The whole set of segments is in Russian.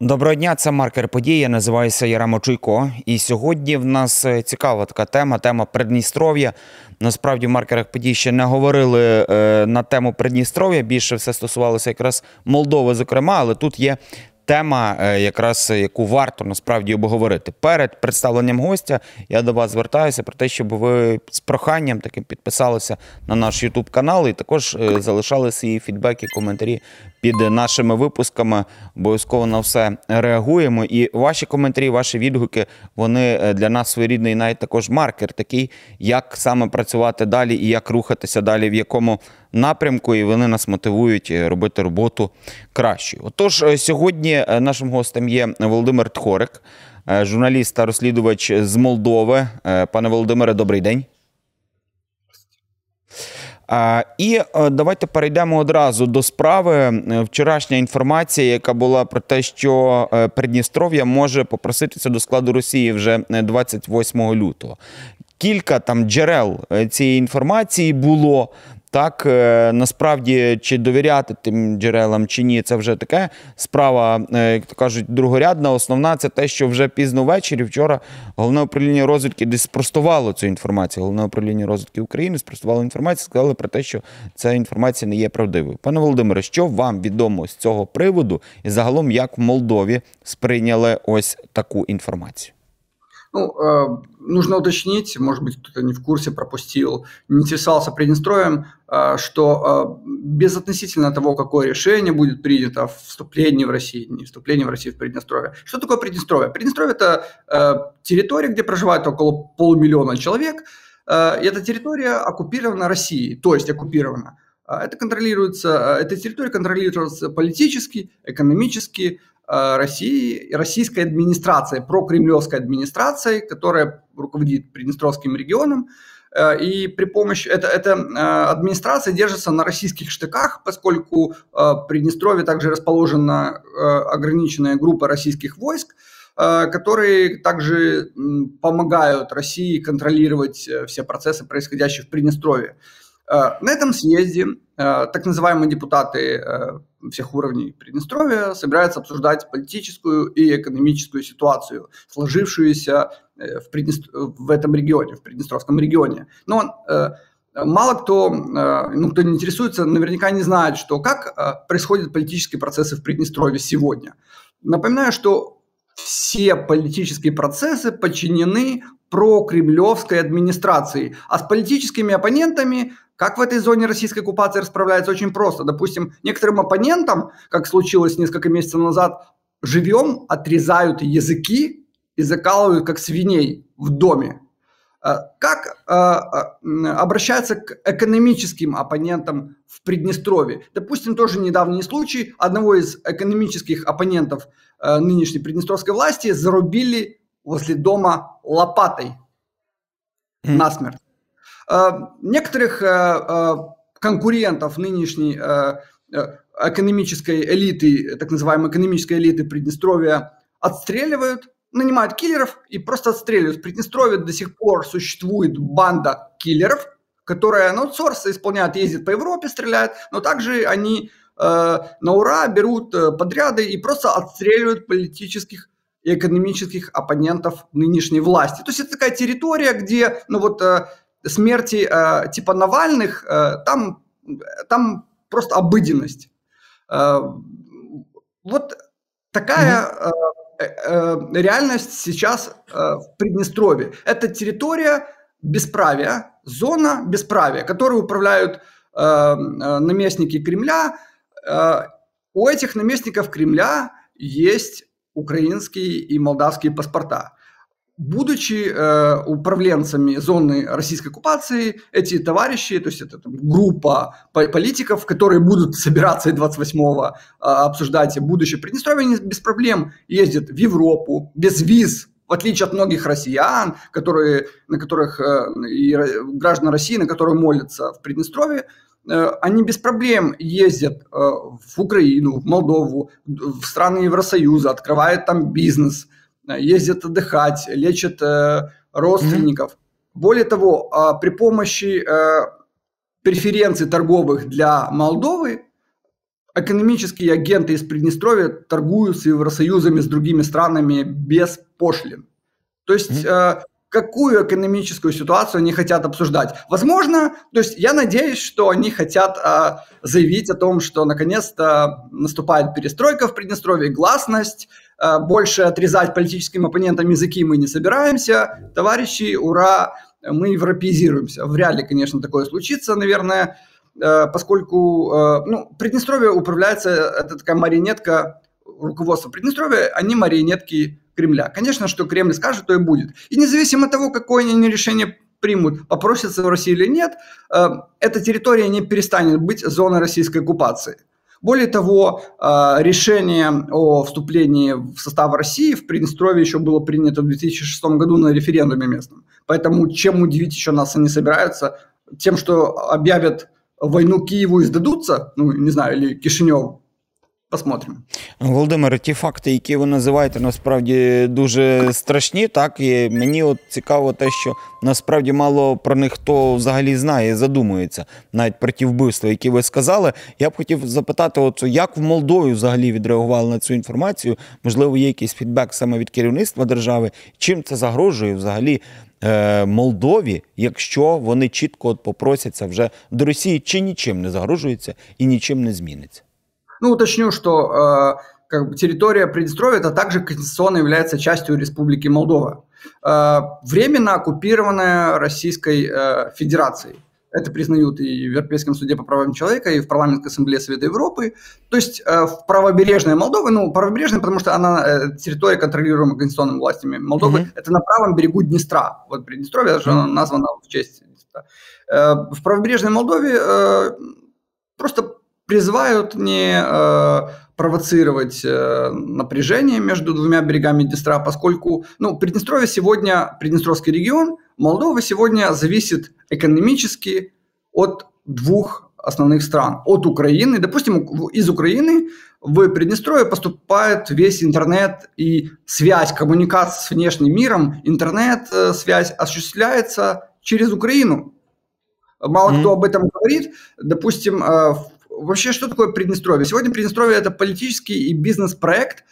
Доброго дня, це маркер події. Я називаюся Ярамо Чуйко. І сьогодні в нас е, цікава така тема тема Придністров'я. Насправді в маркерах подій ще не говорили е, на тему Придністров'я. Більше все стосувалося якраз Молдови, зокрема, але тут є тема, е, якраз яку варто насправді обговорити. Перед представленням гостя я до вас звертаюся про те, щоб ви з проханням таким підписалися на наш Ютуб канал і також е, залишали свої фідбеки, коментарі під нашими випусками. Обов'язково на все реагуємо. І ваші коментарі, ваші відгуки, вони е, для нас своєрідний навіть також маркер, такий, як саме працювати далі і як рухатися далі, в якому напрямку, і вони нас мотивують е, робити роботу кращою. Отож, е, сьогодні нашим гостем є Володимир Тхорик, журналіст та розслідувач з Молдови. Пане Володимире, добрий день. І е, давайте перейдемо одразу до справи. Е, вчорашня інформація, яка була про те, що е, Придністров'я може попроситися до складу Росії вже 28 лютого. Кілька там джерел цієї інформації було. Так, е, насправді, чи довіряти тим джерелам чи ні, це вже таке справа, е, як то кажуть, другорядна. Основна це те, що вже пізно ввечері вчора головне управління розвідки десь спростувало цю інформацію. Головне управління розвідки України спростувало інформацію, сказали про те, що ця інформація не є правдивою. Пане Володимире, що вам відомо з цього приводу, і загалом як в Молдові сприйняли ось таку інформацію? Ну, э, нужно уточнить, может быть, кто-то не в курсе, пропустил, не интересовался Приднестровьем, э, что э, безотносительно того, какое решение будет принято в вступлении в Россию, не вступление в Россию в Приднестровье. Что такое Приднестровье? Приднестровье – это территория, где проживает около полумиллиона человек, и эта территория оккупирована Россией, то есть оккупирована. Это контролируется, эта территория контролируется политически, экономически, России, российской администрацией, прокремлевской администрацией, которая руководит Приднестровским регионом. Э, и при помощи... Это, эта э, администрация держится на российских штыках, поскольку в Приднестровье также расположена ограниченная группа российских войск, которые также помогают России контролировать все процессы, происходящие в Приднестровье. На этом съезде так называемые депутаты всех уровней Приднестровья собираются обсуждать политическую и экономическую ситуацию, сложившуюся э, в, Приднестр... в этом регионе, в Приднестровском регионе. Но э, мало кто, э, ну, кто не интересуется, наверняка не знает, что как происходят политические процессы в Приднестровье сегодня. Напоминаю, что все политические процессы подчинены прокремлевской администрации, а с политическими оппонентами как в этой зоне российской оккупации расправляется очень просто. Допустим, некоторым оппонентам, как случилось несколько месяцев назад, живем отрезают языки и закалывают как свиней в доме. Э, как э, э, обращаться к экономическим оппонентам в Приднестровье? Допустим, тоже недавний случай. Одного из экономических оппонентов нынешней приднестровской власти зарубили возле дома лопатой насмерть. Э, некоторых э, э, конкурентов нынешней экономической элиты, так называемой экономической элиты Приднестровья, отстреливают, нанимают киллеров и просто отстреливают. В Приднестровье до сих пор существует банда киллеров, которая на аутсорс исполняет, ездит по Европе, стреляет, но также они на ура берут подряды и просто отстреливают политических и экономических оппонентов нынешней власти. То есть это такая территория, где, ну вот, смерти э, типа Навальных, э, там, там просто обыденность. Э, вот такая mm-hmm. э, э, реальность сейчас э, в Приднестровье. Это территория бесправия, зона бесправия, которой управляют э, э, наместники Кремля. Э, у этих наместников Кремля есть украинские и молдавские паспорта. Будучи э, управленцами зоны российской оккупации, эти товарищи, то есть это там, группа политиков, которые будут собираться 28-го э, обсуждать будущее Приднестровье, они без проблем ездят в Европу без виз, в отличие от многих россиян, которые, на которых э, и граждан России, на которые молятся в Приднестровье, э, они без проблем ездят э, в Украину, в Молдову, в страны Евросоюза, открывают там бизнес – ездят отдыхать, лечат э, родственников. Mm-hmm. Более того, э, при помощи э, преференций торговых для Молдовы экономические агенты из Приднестровья торгуют с Евросоюзами, с другими странами без пошлин. То есть mm-hmm какую экономическую ситуацию они хотят обсуждать. Возможно, то есть я надеюсь, что они хотят э, заявить о том, что наконец-то наступает перестройка в Приднестровье, гласность, э, больше отрезать политическим оппонентам языки мы не собираемся. Товарищи, ура, мы европеизируемся. Вряд ли, конечно, такое случится, наверное, э, поскольку э, ну, Приднестровье управляется, это такая марионетка руководства Приднестровья, они марионетки Кремля. Конечно, что Кремль скажет, то и будет. И независимо от того, какое они решение примут, попросятся в России или нет, э, эта территория не перестанет быть зоной российской оккупации. Более того, э, решение о вступлении в состав России в Приднестровье еще было принято в 2006 году на референдуме местном. Поэтому чем удивить еще нас они собираются? Тем, что объявят войну Киеву и сдадутся, ну, не знаю, или Кишиневу, Посмотрим. Володимире, ті факти, які ви називаєте, насправді дуже страшні. Так і мені от цікаво те, що насправді мало про них хто взагалі знає, задумується навіть про ті вбивства, які ви сказали. Я б хотів запитати, от як в Молдові взагалі відреагували на цю інформацію? Можливо, є якийсь фідбек саме від керівництва держави. Чим це загрожує взагалі? Е, Молдові, якщо вони чітко от попросяться вже до Росії, чи нічим не загрожується і нічим не зміниться. Ну, уточню, что э, как бы территория Приднестровья это также конституционно является частью Республики Молдова, э, временно оккупированная Российской э, Федерацией. Это признают и в Европейском суде по правам человека, и в Парламентской ассамблее Совета Европы. То есть э, в правобережной Молдовы, ну, правобережная, потому что она э, территория, контролируемая конституционными властями Молдовы, mm-hmm. это на правом берегу Днестра. Вот Приднестровье же mm-hmm. названо в честь Днестра. Э, в правобережной Молдове э, просто призывают не э, провоцировать э, напряжение между двумя берегами Днестра, поскольку ну, Приднестровье сегодня, Приднестровский регион, Молдова сегодня зависит экономически от двух основных стран. От Украины. Допустим, из Украины в Приднестровье поступает весь интернет и связь, коммуникация с внешним миром, интернет-связь э, осуществляется через Украину. Мало mm-hmm. кто об этом говорит. Допустим, э, вообще, что такое Приднестровье? Сегодня Приднестровье – это политический и бизнес-проект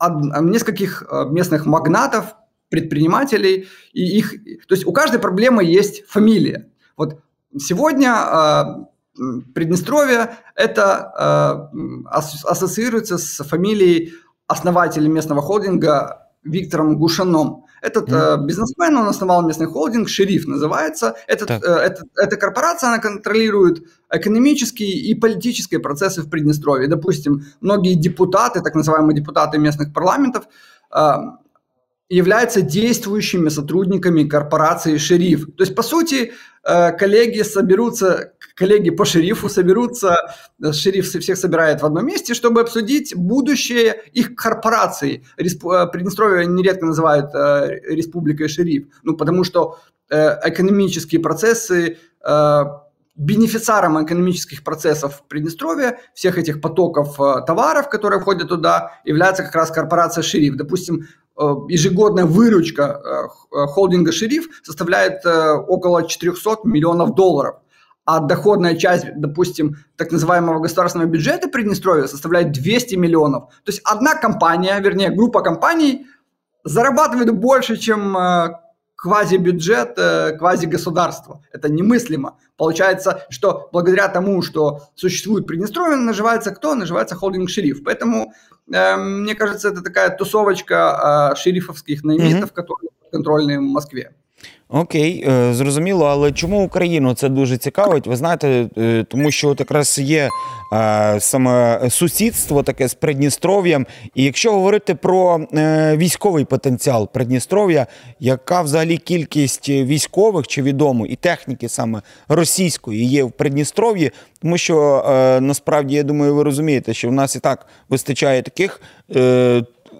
нескольких э, местных магнатов, предпринимателей, и их, то есть у каждой проблемы есть фамилия. Вот сегодня э, Приднестровье это э, ассоциируется с фамилией основателя местного холдинга Виктором Гушаном. Этот mm. э, бизнесмен, он основал местный холдинг, Шериф называется. Этот, э, это, эта корпорация, она контролирует экономические и политические процессы в Приднестровье. Допустим, многие депутаты, так называемые депутаты местных парламентов, э, являются действующими сотрудниками корпорации «Шериф». То есть, по сути, э, коллеги соберутся, коллеги по шерифу соберутся, э, шериф всех собирает в одном месте, чтобы обсудить будущее их корпорации. Э, Приднестровье нередко называют республикой шериф, ну, потому что экономические процессы бенефициаром экономических процессов в Приднестровье, всех этих потоков товаров, которые входят туда, является как раз корпорация «Шериф». Допустим, Э, ежегодная выручка э, э, холдинга «Шериф» составляет около 400 миллионов долларов, а доходная часть, допустим, так называемого государственного бюджета Приднестровья составляет 200 миллионов. То есть одна компания, вернее, группа компаний зарабатывает больше, чем квазибюджет, квазигосударство. Это немыслимо. Получается, что благодаря тому, что существует Приднестровье, наживается кто? Наживается холдинг «Шериф». Поэтому Эм, мне кажется, это такая тусовочка шерифовских наймитов, mm-hmm. которые контрольные в Москве. Окей, е, зрозуміло, але чому Україну це дуже цікавить? Ви знаєте, е, тому що от якраз є е, саме сусідство таке з Придністров'ям. І якщо говорити про військовий потенціал Придністров'я, яка взагалі кількість військових чи відомо і техніки саме російської є в Придністров'ї, тому що насправді я думаю, ви розумієте, що в нас і так вистачає таких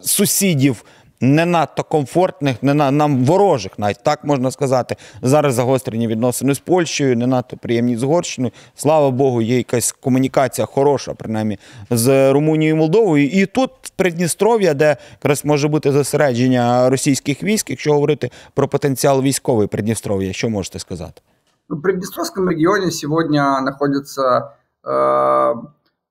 сусідів не надто комфортних, не на нам ворожих, навіть так можна сказати. Зараз загострені відносини з Польщею, не надто приємні з Угорщиною. Слава Богу, є якась комунікація хороша, принаймні, з Румунією і Молдовою. І тут Придністров'я, де якраз може бути зосередження російських військ, якщо говорити про потенціал військовий Придністров'я, що можете сказати? Ну, в Приднестровском регионе сегодня находится э,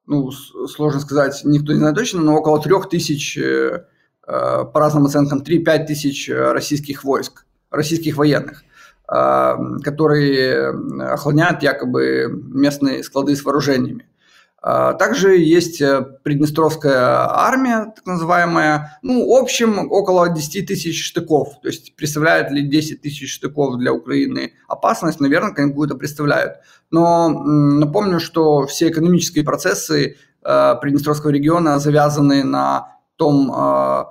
ну, с- сложно сказать, никто не знает точно, но около трех тысяч, э, э, по разным оценкам, 3-5 тысяч э, российских войск, российских военных, э, которые э, охраняют якобы местные склады с вооружениями. Также есть э, Приднестровская армия, так называемая. Ну, в общем, около 10 тысяч штыков. То есть представляет ли 10 тысяч штыков для Украины опасность? Наверное, какую-то представляют. Но напомню, что все экономические процессы э, Приднестровского региона завязаны на том, э, э,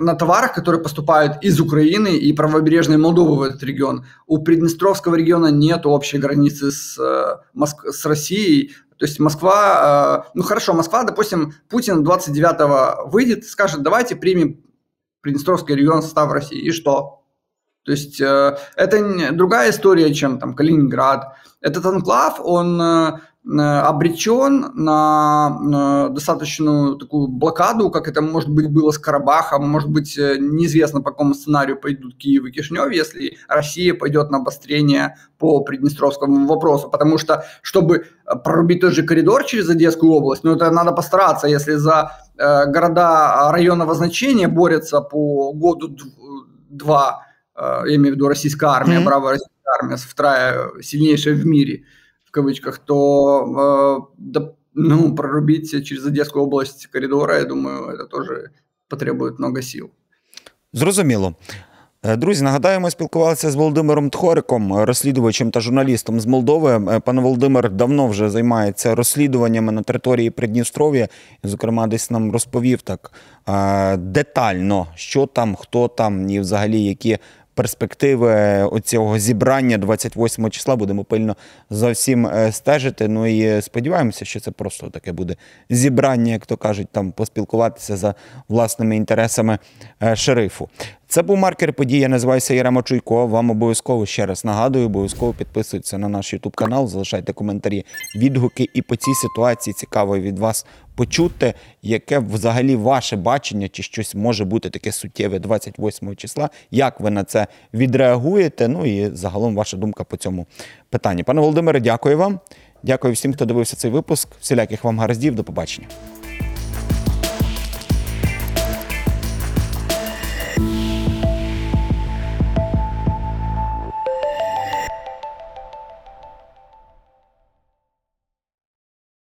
на товарах, которые поступают из Украины и правобережной Молдовы в этот регион. У Приднестровского региона нет общей границы с, э, Моск- с Россией. То есть Москва, э, ну хорошо, Москва, допустим, Путин 29-го выйдет скажет, давайте примем Приднестровский регион в состав России. И что? То есть э, это другая история, чем там Калининград. Этот анклав, он э, э, обречен на, на достаточную такую блокаду, как это, может быть, было с Карабахом, может быть, э, неизвестно, по какому сценарию пойдут Киев и Кишинев, если Россия пойдет на обострение по Приднестровскому вопросу, потому что, чтобы э, прорубить тот же коридор через Одесскую область, ну, это надо постараться, если за э, города районного значения борются по году д- два, э, я имею в виду российская армия, Мгм. бравая российская армия, вторая сильнейшая в мире, в кавычках, то э, да, ну, прорубить через Одесскую область коридора, я думаю, это тоже потребует много сил. Зрозуміло. Е, Друзі, нагадаю, ми спілкувалися з Володимиром Тхориком, е, розслідувачем та журналістом з Молдови. Е, Пан Володимир давно вже займається розслідуваннями на території Придністров'я. І, Зокрема, десь нам розповів так е, детально, що там, хто там, і взагалі які перспективи оцього зібрання 28 числа. Будемо пильно за всім е, стежити. Ну і сподіваємося, що це просто таке буде зібрання, як то кажуть, там поспілкуватися за власними інтересами е, шерифу. Це був маркер подій. Я називаюся Єрема Чуйко. Вам обов'язково ще раз нагадую, обов'язково підписуйтесь на наш Ютуб канал, залишайте коментарі, відгуки. І по цій ситуації цікаво від вас почути, яке взагалі ваше бачення, чи щось може бути таке суттєве 28 числа. Як ви на це відреагуєте? Ну і загалом ваша думка по цьому питанні. Пане Володимире, дякую вам. Дякую всім, хто дивився цей випуск. Всіляких вам гараздів. До побачення.